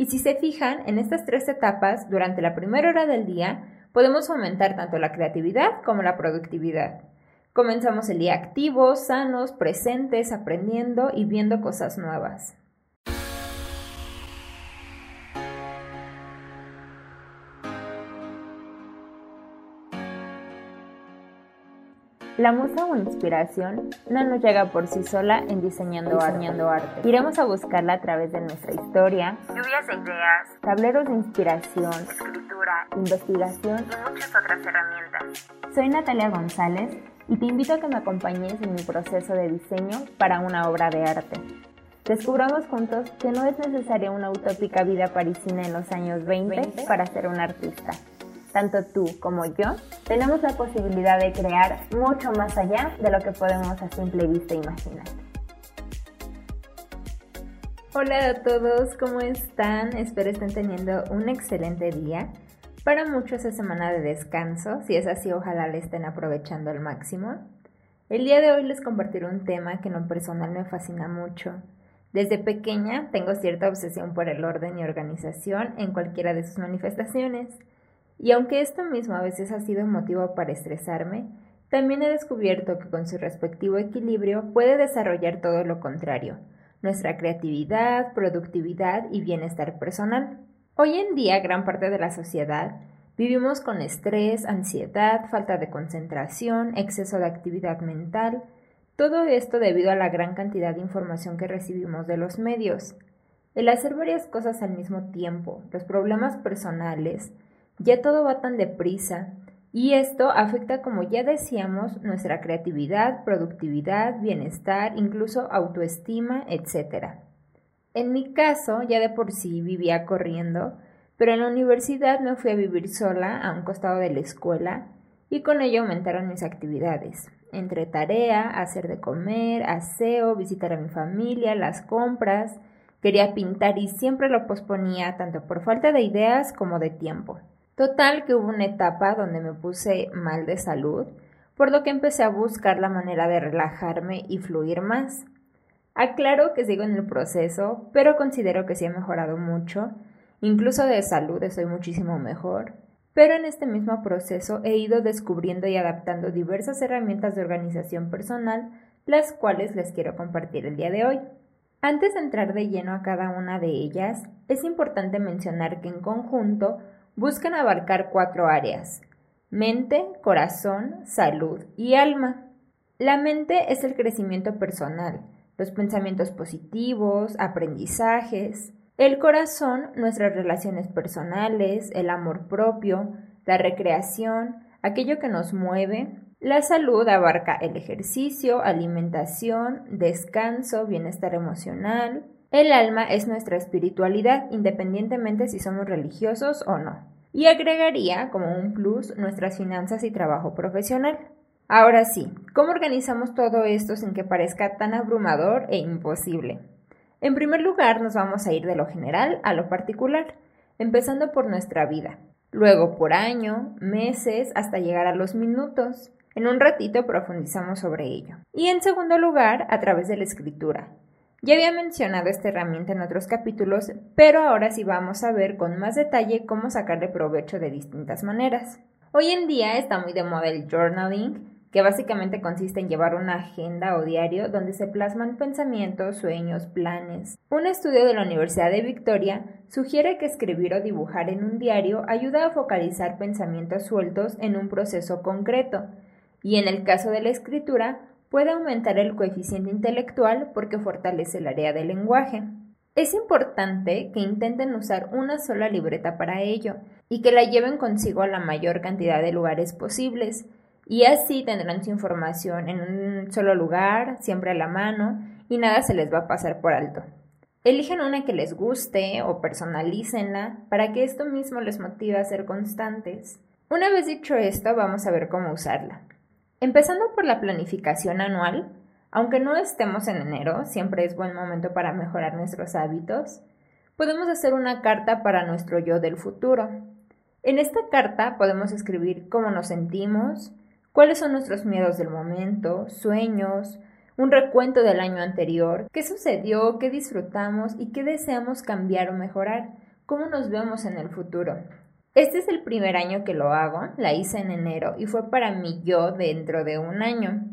Y si se fijan, en estas tres etapas, durante la primera hora del día, podemos fomentar tanto la creatividad como la productividad. Comenzamos el día activos, sanos, presentes, aprendiendo y viendo cosas nuevas. La musa o inspiración no nos llega por sí sola en diseñando, arte. Iremos a buscarla a través de nuestra historia, lluvias de ideas, tableros de inspiración, escritura, investigación y muchas otras herramientas. Soy Natalia González y te invito a que me acompañes en mi proceso de diseño para una obra de arte. Descubramos juntos que no es necesaria una utópica vida parisina en los años 20 para ser un artista tanto tú como yo, tenemos la posibilidad de crear mucho más allá de lo que podemos a simple vista imaginar. Hola a todos, ¿cómo están? Espero estén teniendo un excelente día. Para muchos es semana de descanso, si es así ojalá le estén aprovechando al máximo. El día de hoy les compartiré un tema que en lo personal me fascina mucho. Desde pequeña tengo cierta obsesión por el orden y organización en cualquiera de sus manifestaciones. Y aunque esto mismo a veces ha sido motivo para estresarme, también he descubierto que con su respectivo equilibrio puede desarrollar todo lo contrario, nuestra creatividad, productividad y bienestar personal. Hoy en día gran parte de la sociedad vivimos con estrés, ansiedad, falta de concentración, exceso de actividad mental, todo esto debido a la gran cantidad de información que recibimos de los medios. El hacer varias cosas al mismo tiempo, los problemas personales, ya todo va tan deprisa y esto afecta, como ya decíamos, nuestra creatividad, productividad, bienestar, incluso autoestima, etc. En mi caso, ya de por sí vivía corriendo, pero en la universidad me fui a vivir sola a un costado de la escuela y con ello aumentaron mis actividades, entre tarea, hacer de comer, aseo, visitar a mi familia, las compras, quería pintar y siempre lo posponía tanto por falta de ideas como de tiempo. Total que hubo una etapa donde me puse mal de salud, por lo que empecé a buscar la manera de relajarme y fluir más. Aclaro que sigo en el proceso, pero considero que sí he mejorado mucho, incluso de salud estoy muchísimo mejor. Pero en este mismo proceso he ido descubriendo y adaptando diversas herramientas de organización personal, las cuales les quiero compartir el día de hoy. Antes de entrar de lleno a cada una de ellas, es importante mencionar que en conjunto buscan abarcar cuatro áreas, mente, corazón, salud y alma. La mente es el crecimiento personal, los pensamientos positivos, aprendizajes. El corazón, nuestras relaciones personales, el amor propio, la recreación, aquello que nos mueve. La salud abarca el ejercicio, alimentación, descanso, bienestar emocional. El alma es nuestra espiritualidad, independientemente si somos religiosos o no. Y agregaría como un plus nuestras finanzas y trabajo profesional. Ahora sí, ¿cómo organizamos todo esto sin que parezca tan abrumador e imposible? En primer lugar, nos vamos a ir de lo general a lo particular, empezando por nuestra vida, luego por año, meses, hasta llegar a los minutos. En un ratito profundizamos sobre ello. Y en segundo lugar, a través de la escritura, ya había mencionado esta herramienta en otros capítulos, pero ahora sí vamos a ver con más detalle cómo sacarle provecho de distintas maneras. Hoy en día está muy de moda el journaling, que básicamente consiste en llevar una agenda o diario donde se plasman pensamientos, sueños, planes. Un estudio de la Universidad de Victoria sugiere que escribir o dibujar en un diario ayuda a focalizar pensamientos sueltos en un proceso concreto, y en el caso de la escritura, puede aumentar el coeficiente intelectual porque fortalece el área del lenguaje. Es importante que intenten usar una sola libreta para ello y que la lleven consigo a la mayor cantidad de lugares posibles, y así tendrán su información en un solo lugar, siempre a la mano, y nada se les va a pasar por alto. Eligen una que les guste o personalícenla para que esto mismo les motive a ser constantes. Una vez dicho esto, vamos a ver cómo usarla. Empezando por la planificación anual, aunque no estemos en enero, siempre es buen momento para mejorar nuestros hábitos, podemos hacer una carta para nuestro yo del futuro. En esta carta podemos escribir cómo nos sentimos, cuáles son nuestros miedos del momento, sueños, un recuento del año anterior, qué sucedió, qué disfrutamos y qué deseamos cambiar o mejorar, cómo nos vemos en el futuro. Este es el primer año que lo hago, la hice en enero y fue para mí yo dentro de un año.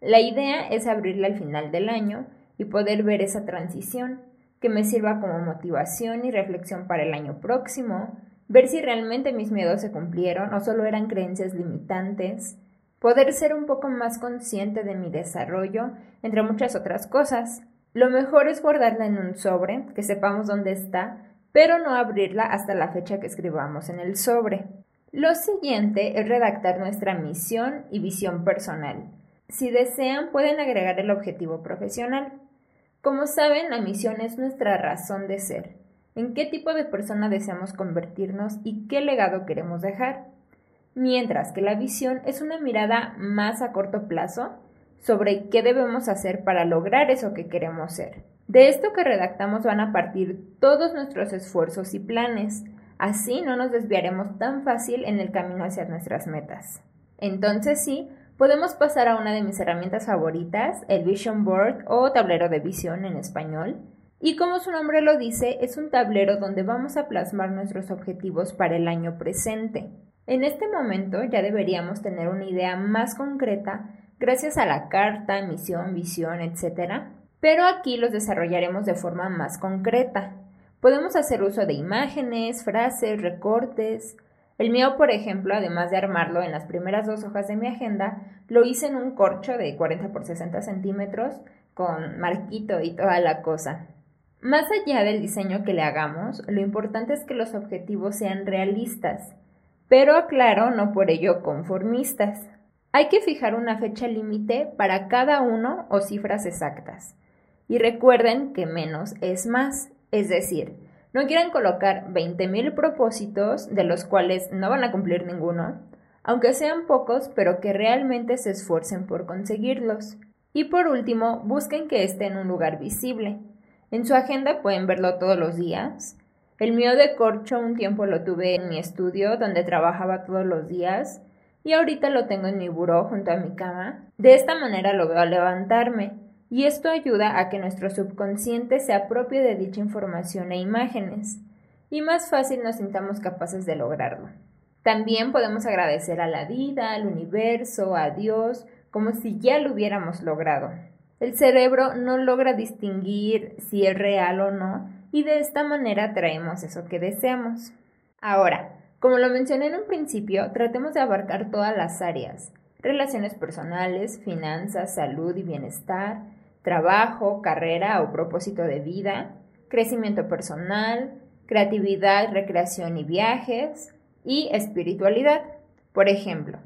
La idea es abrirla al final del año y poder ver esa transición, que me sirva como motivación y reflexión para el año próximo, ver si realmente mis miedos se cumplieron o solo eran creencias limitantes, poder ser un poco más consciente de mi desarrollo, entre muchas otras cosas. Lo mejor es guardarla en un sobre, que sepamos dónde está, pero no abrirla hasta la fecha que escribamos en el sobre. Lo siguiente es redactar nuestra misión y visión personal. Si desean, pueden agregar el objetivo profesional. Como saben, la misión es nuestra razón de ser. En qué tipo de persona deseamos convertirnos y qué legado queremos dejar. Mientras que la visión es una mirada más a corto plazo sobre qué debemos hacer para lograr eso que queremos ser. De esto que redactamos van a partir todos nuestros esfuerzos y planes. Así no nos desviaremos tan fácil en el camino hacia nuestras metas. Entonces sí, podemos pasar a una de mis herramientas favoritas, el Vision Board o tablero de visión en español. Y como su nombre lo dice, es un tablero donde vamos a plasmar nuestros objetivos para el año presente. En este momento ya deberíamos tener una idea más concreta gracias a la carta, misión, visión, etc pero aquí los desarrollaremos de forma más concreta. Podemos hacer uso de imágenes, frases, recortes. El mío, por ejemplo, además de armarlo en las primeras dos hojas de mi agenda, lo hice en un corcho de 40 por 60 centímetros con marquito y toda la cosa. Más allá del diseño que le hagamos, lo importante es que los objetivos sean realistas, pero aclaro, no por ello conformistas. Hay que fijar una fecha límite para cada uno o cifras exactas. Y recuerden que menos es más, es decir, no quieran colocar 20.000 propósitos de los cuales no van a cumplir ninguno, aunque sean pocos, pero que realmente se esfuercen por conseguirlos. Y por último, busquen que esté en un lugar visible. En su agenda pueden verlo todos los días. El mío de corcho un tiempo lo tuve en mi estudio donde trabajaba todos los días y ahorita lo tengo en mi buró junto a mi cama. De esta manera lo veo al levantarme y esto ayuda a que nuestro subconsciente se apropie de dicha información e imágenes, y más fácil nos sintamos capaces de lograrlo. También podemos agradecer a la vida, al universo, a Dios, como si ya lo hubiéramos logrado. El cerebro no logra distinguir si es real o no, y de esta manera traemos eso que deseamos. Ahora, como lo mencioné en un principio, tratemos de abarcar todas las áreas, relaciones personales, finanzas, salud y bienestar, trabajo, carrera o propósito de vida, crecimiento personal, creatividad, recreación y viajes, y espiritualidad. Por ejemplo,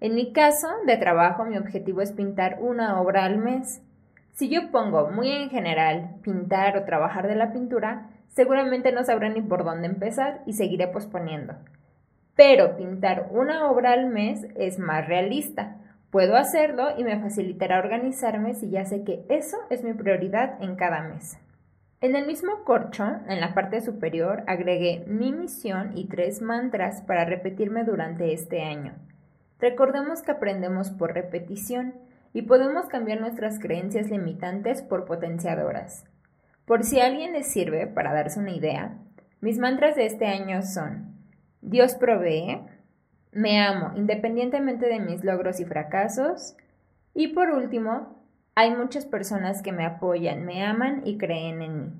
en mi caso de trabajo mi objetivo es pintar una obra al mes. Si yo pongo muy en general pintar o trabajar de la pintura, seguramente no sabré ni por dónde empezar y seguiré posponiendo. Pero pintar una obra al mes es más realista, Puedo hacerlo y me facilitará organizarme si ya sé que eso es mi prioridad en cada mes. En el mismo corcho, en la parte superior, agregué mi misión y tres mantras para repetirme durante este año. Recordemos que aprendemos por repetición y podemos cambiar nuestras creencias limitantes por potenciadoras. Por si a alguien les sirve para darse una idea, mis mantras de este año son Dios provee, me amo, independientemente de mis logros y fracasos. Y por último, hay muchas personas que me apoyan, me aman y creen en mí.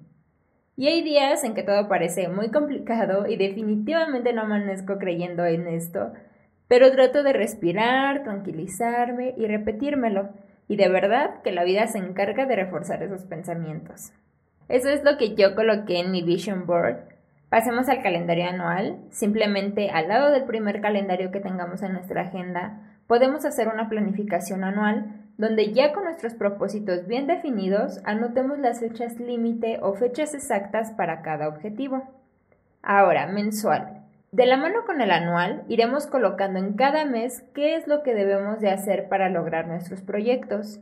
Y hay días en que todo parece muy complicado y definitivamente no amanezco creyendo en esto, pero trato de respirar, tranquilizarme y repetírmelo, y de verdad que la vida se encarga de reforzar esos pensamientos. Eso es lo que yo coloqué en mi vision board Pasemos al calendario anual. Simplemente al lado del primer calendario que tengamos en nuestra agenda, podemos hacer una planificación anual donde ya con nuestros propósitos bien definidos anotemos las fechas límite o fechas exactas para cada objetivo. Ahora, mensual. De la mano con el anual, iremos colocando en cada mes qué es lo que debemos de hacer para lograr nuestros proyectos.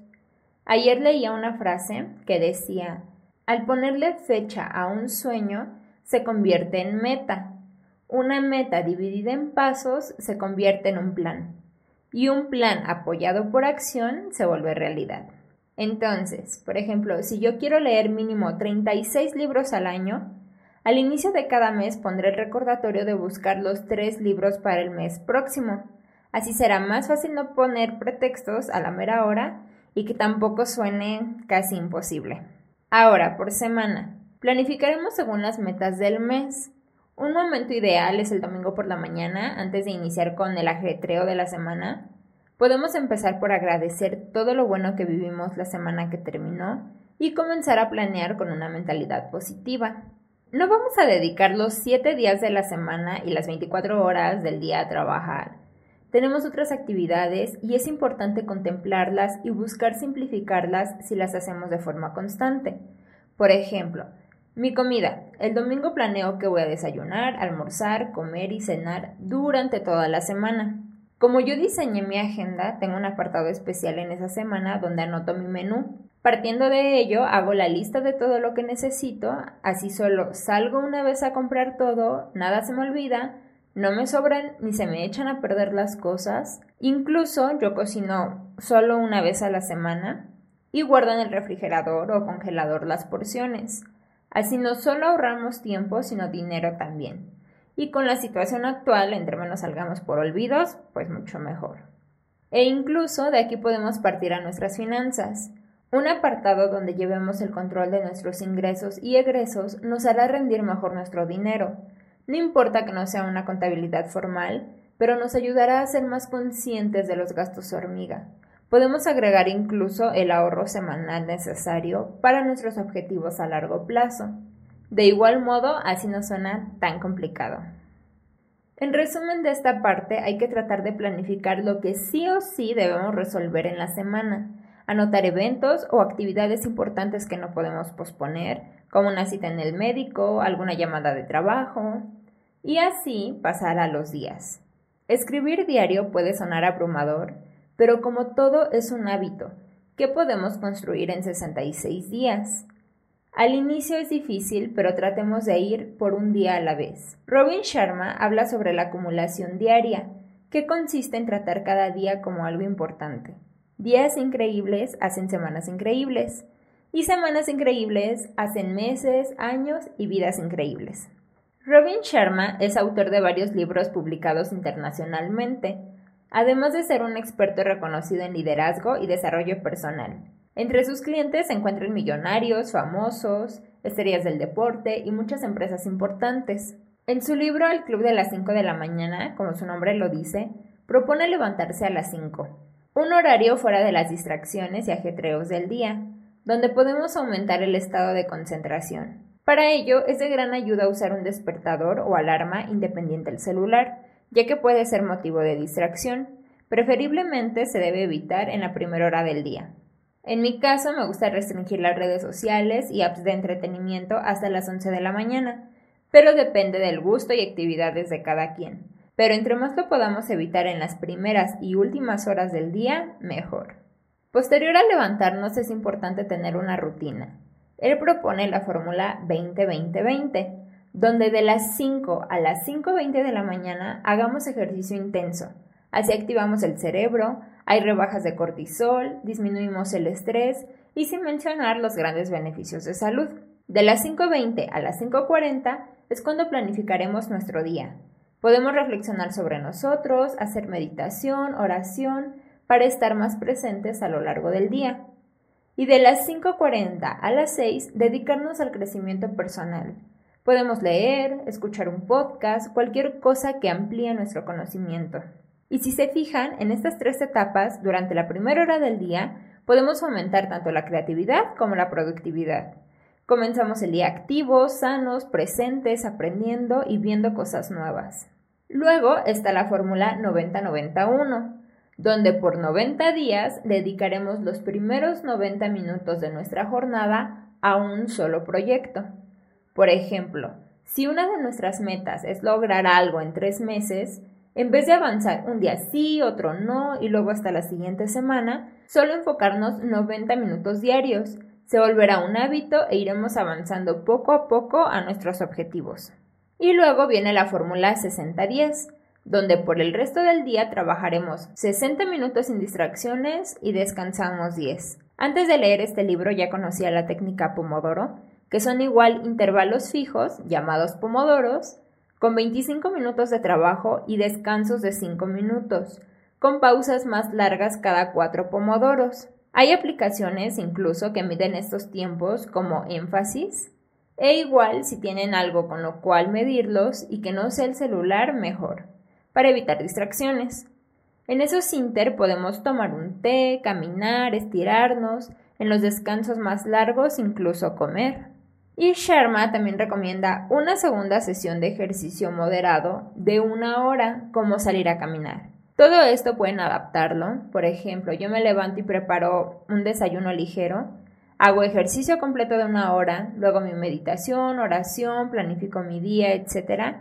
Ayer leía una frase que decía, al ponerle fecha a un sueño, se convierte en meta. Una meta dividida en pasos se convierte en un plan. Y un plan apoyado por acción se vuelve realidad. Entonces, por ejemplo, si yo quiero leer mínimo 36 libros al año, Al inicio de cada mes pondré el recordatorio de buscar los tres libros para el mes próximo. Así será más fácil no poner pretextos a la mera hora y que tampoco suene casi imposible. Ahora, por semana. Planificaremos según las metas del mes. Un momento ideal es el domingo por la mañana, antes de iniciar con el ajetreo de la semana. Podemos empezar por agradecer todo lo bueno que vivimos la semana que terminó y comenzar a planear con una mentalidad positiva. No vamos a dedicar los 7 días de la semana y las 24 horas del día a trabajar. Tenemos otras actividades y es importante contemplarlas y buscar simplificarlas si las hacemos de forma constante. Por ejemplo, mi comida. El domingo planeo que voy a desayunar, almorzar, comer y cenar durante toda la semana. Como yo diseñé mi agenda, tengo un apartado especial en esa semana donde anoto mi menú. Partiendo de ello, hago la lista de todo lo que necesito, así solo salgo una vez a comprar todo, nada se me olvida, no me sobran ni se me echan a perder las cosas. Incluso yo cocino solo una vez a la semana y guardo en el refrigerador o congelador las porciones. Así no solo ahorramos tiempo, sino dinero también. Y con la situación actual, entre menos salgamos por olvidos, pues mucho mejor. E incluso de aquí podemos partir a nuestras finanzas. Un apartado donde llevemos el control de nuestros ingresos y egresos nos hará rendir mejor nuestro dinero. No importa que no sea una contabilidad formal, pero nos ayudará a ser más conscientes de los gastos hormiga. Podemos agregar incluso el ahorro semanal necesario para nuestros objetivos a largo plazo. De igual modo, así no suena tan complicado. En resumen de esta parte, hay que tratar de planificar lo que sí o sí debemos resolver en la semana, anotar eventos o actividades importantes que no podemos posponer, como una cita en el médico, alguna llamada de trabajo, y así pasar a los días. Escribir diario puede sonar abrumador, pero como todo es un hábito, ¿qué podemos construir en 66 días? Al inicio es difícil, pero tratemos de ir por un día a la vez. Robin Sharma habla sobre la acumulación diaria, que consiste en tratar cada día como algo importante. Días increíbles hacen semanas increíbles, y semanas increíbles hacen meses, años y vidas increíbles. Robin Sharma es autor de varios libros publicados internacionalmente, además de ser un experto reconocido en liderazgo y desarrollo personal. Entre sus clientes se encuentran millonarios, famosos, estrellas del deporte y muchas empresas importantes. En su libro El Club de las 5 de la mañana, como su nombre lo dice, propone levantarse a las 5, un horario fuera de las distracciones y ajetreos del día, donde podemos aumentar el estado de concentración. Para ello es de gran ayuda usar un despertador o alarma independiente del celular, ya que puede ser motivo de distracción. Preferiblemente se debe evitar en la primera hora del día. En mi caso me gusta restringir las redes sociales y apps de entretenimiento hasta las 11 de la mañana, pero depende del gusto y actividades de cada quien. Pero entre más lo podamos evitar en las primeras y últimas horas del día, mejor. Posterior a levantarnos es importante tener una rutina. Él propone la fórmula 20-20-20, donde de las 5 a las 5.20 de la mañana hagamos ejercicio intenso. Así activamos el cerebro, hay rebajas de cortisol, disminuimos el estrés y sin mencionar los grandes beneficios de salud. De las 5.20 a las 5.40 es cuando planificaremos nuestro día. Podemos reflexionar sobre nosotros, hacer meditación, oración, para estar más presentes a lo largo del día. Y de las 5.40 a las 6 dedicarnos al crecimiento personal, Podemos leer, escuchar un podcast, cualquier cosa que amplíe nuestro conocimiento. Y si se fijan, en estas tres etapas, durante la primera hora del día, podemos aumentar tanto la creatividad como la productividad. Comenzamos el día activos, sanos, presentes, aprendiendo y viendo cosas nuevas. Luego está la fórmula 90-91, donde por 90 días dedicaremos los primeros 90 minutos de nuestra jornada a un solo proyecto. Por ejemplo, si una de nuestras metas es lograr algo en tres meses, en vez de avanzar un día sí, otro no y luego hasta la siguiente semana, solo enfocarnos 90 minutos diarios. Se volverá un hábito e iremos avanzando poco a poco a nuestros objetivos. Y luego viene la fórmula 60-10, donde por el resto del día trabajaremos 60 minutos sin distracciones y descansamos 10. Antes de leer este libro ya conocía la técnica Pomodoro, que son igual intervalos fijos, llamados pomodoros, con 25 minutos de trabajo y descansos de 5 minutos, con pausas más largas cada 4 pomodoros. Hay aplicaciones incluso que miden estos tiempos como énfasis, e igual si tienen algo con lo cual medirlos y que no sea el celular, mejor, para evitar distracciones. En esos inter podemos tomar un té, caminar, estirarnos, en los descansos más largos incluso comer. Y Sharma también recomienda una segunda sesión de ejercicio moderado de una hora, como salir a caminar. Todo esto pueden adaptarlo. Por ejemplo, yo me levanto y preparo un desayuno ligero, hago ejercicio completo de una hora, luego mi meditación, oración, planifico mi día, etc.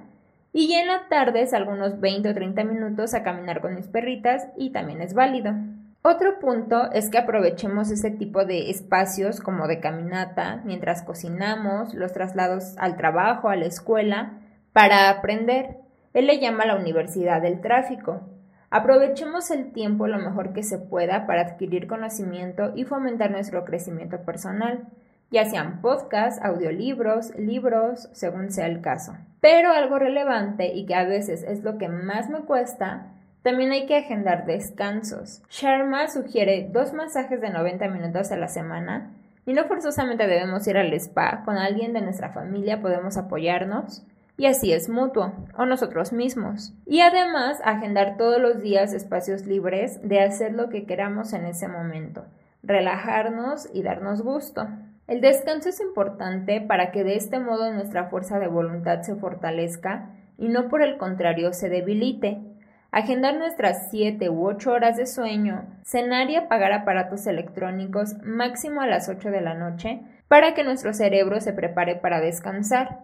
Y ya en la tarde salgo unos 20 o 30 minutos a caminar con mis perritas y también es válido. Otro punto es que aprovechemos ese tipo de espacios como de caminata mientras cocinamos, los traslados al trabajo, a la escuela, para aprender. Él le llama la universidad del tráfico. Aprovechemos el tiempo lo mejor que se pueda para adquirir conocimiento y fomentar nuestro crecimiento personal, ya sean podcasts, audiolibros, libros, según sea el caso. Pero algo relevante y que a veces es lo que más me cuesta, también hay que agendar descansos. Sharma sugiere dos masajes de 90 minutos a la semana y no forzosamente debemos ir al spa, con alguien de nuestra familia podemos apoyarnos y así es mutuo, o nosotros mismos. Y además agendar todos los días espacios libres de hacer lo que queramos en ese momento, relajarnos y darnos gusto. El descanso es importante para que de este modo nuestra fuerza de voluntad se fortalezca y no por el contrario se debilite. Agendar nuestras 7 u 8 horas de sueño, cenar y apagar aparatos electrónicos máximo a las 8 de la noche para que nuestro cerebro se prepare para descansar.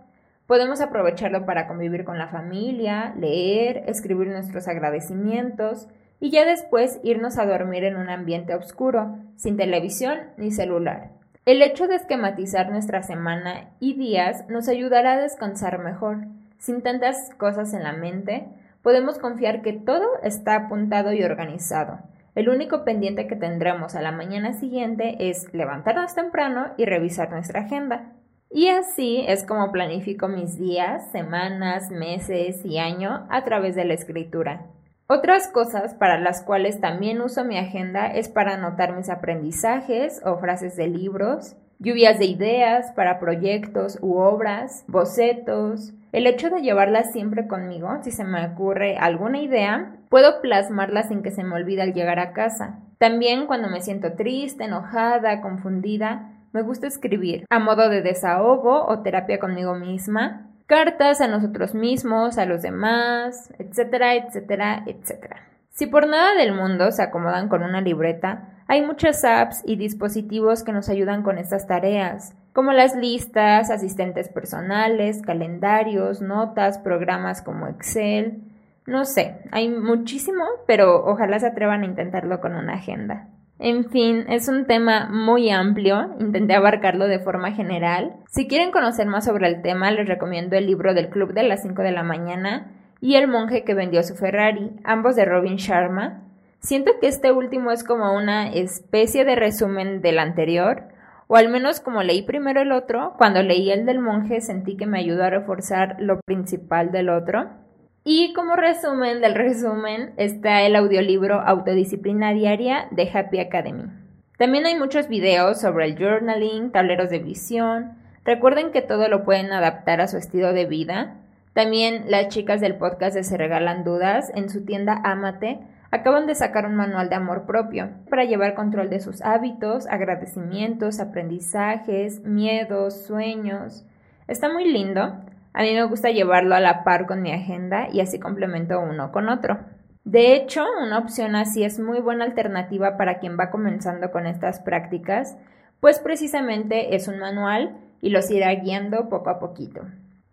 Podemos aprovecharlo para convivir con la familia, leer, escribir nuestros agradecimientos y ya después irnos a dormir en un ambiente oscuro, sin televisión ni celular. El hecho de esquematizar nuestra semana y días nos ayudará a descansar mejor. Sin tantas cosas en la mente, podemos confiar que todo está apuntado y organizado. El único pendiente que tendremos a la mañana siguiente es levantarnos temprano y revisar nuestra agenda. Y así es como planifico mis días, semanas, meses y año a través de la escritura. Otras cosas para las cuales también uso mi agenda es para anotar mis aprendizajes o frases de libros, lluvias de ideas para proyectos u obras, bocetos. El hecho de llevarlas siempre conmigo, si se me ocurre alguna idea, puedo plasmarla sin que se me olvide al llegar a casa. También cuando me siento triste, enojada, confundida, me gusta escribir a modo de desahogo o terapia conmigo misma, cartas a nosotros mismos, a los demás, etcétera, etcétera, etcétera. Si por nada del mundo se acomodan con una libreta, hay muchas apps y dispositivos que nos ayudan con estas tareas, como las listas, asistentes personales, calendarios, notas, programas como Excel. No sé, hay muchísimo, pero ojalá se atrevan a intentarlo con una agenda. En fin, es un tema muy amplio, intenté abarcarlo de forma general. Si quieren conocer más sobre el tema, les recomiendo el libro del Club de las 5 de la mañana y El monje que vendió su Ferrari, ambos de Robin Sharma. Siento que este último es como una especie de resumen del anterior, o al menos como leí primero el otro, cuando leí el del monje sentí que me ayudó a reforzar lo principal del otro. Y como resumen del resumen está el audiolibro Autodisciplina Diaria de Happy Academy. También hay muchos videos sobre el journaling, tableros de visión. Recuerden que todo lo pueden adaptar a su estilo de vida. También las chicas del podcast Se Regalan Dudas en su tienda Amate acaban de sacar un manual de amor propio para llevar control de sus hábitos, agradecimientos, aprendizajes, miedos, sueños. Está muy lindo. A mí me gusta llevarlo a la par con mi agenda y así complemento uno con otro. De hecho, una opción así es muy buena alternativa para quien va comenzando con estas prácticas, pues precisamente es un manual y los irá guiando poco a poquito.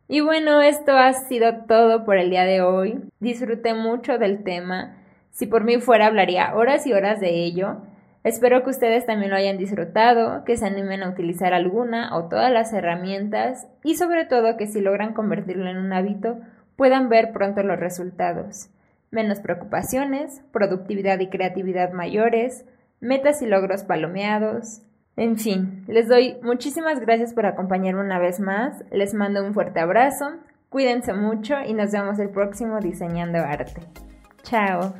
Y bueno, esto ha sido todo por el día de hoy. Disfruté mucho del tema. Si por mí fuera, hablaría horas y horas de ello. Espero que ustedes también lo hayan disfrutado, que se animen a utilizar alguna o todas las herramientas y sobre todo que si logran convertirlo en un hábito puedan ver pronto los resultados. Menos preocupaciones, productividad y creatividad mayores, metas y logros palomeados, En fin, les doy muchísimas gracias por acompañarme una vez más, les mando un fuerte abrazo, cuídense mucho y nos vemos el próximo Diseñando Arte. Chao.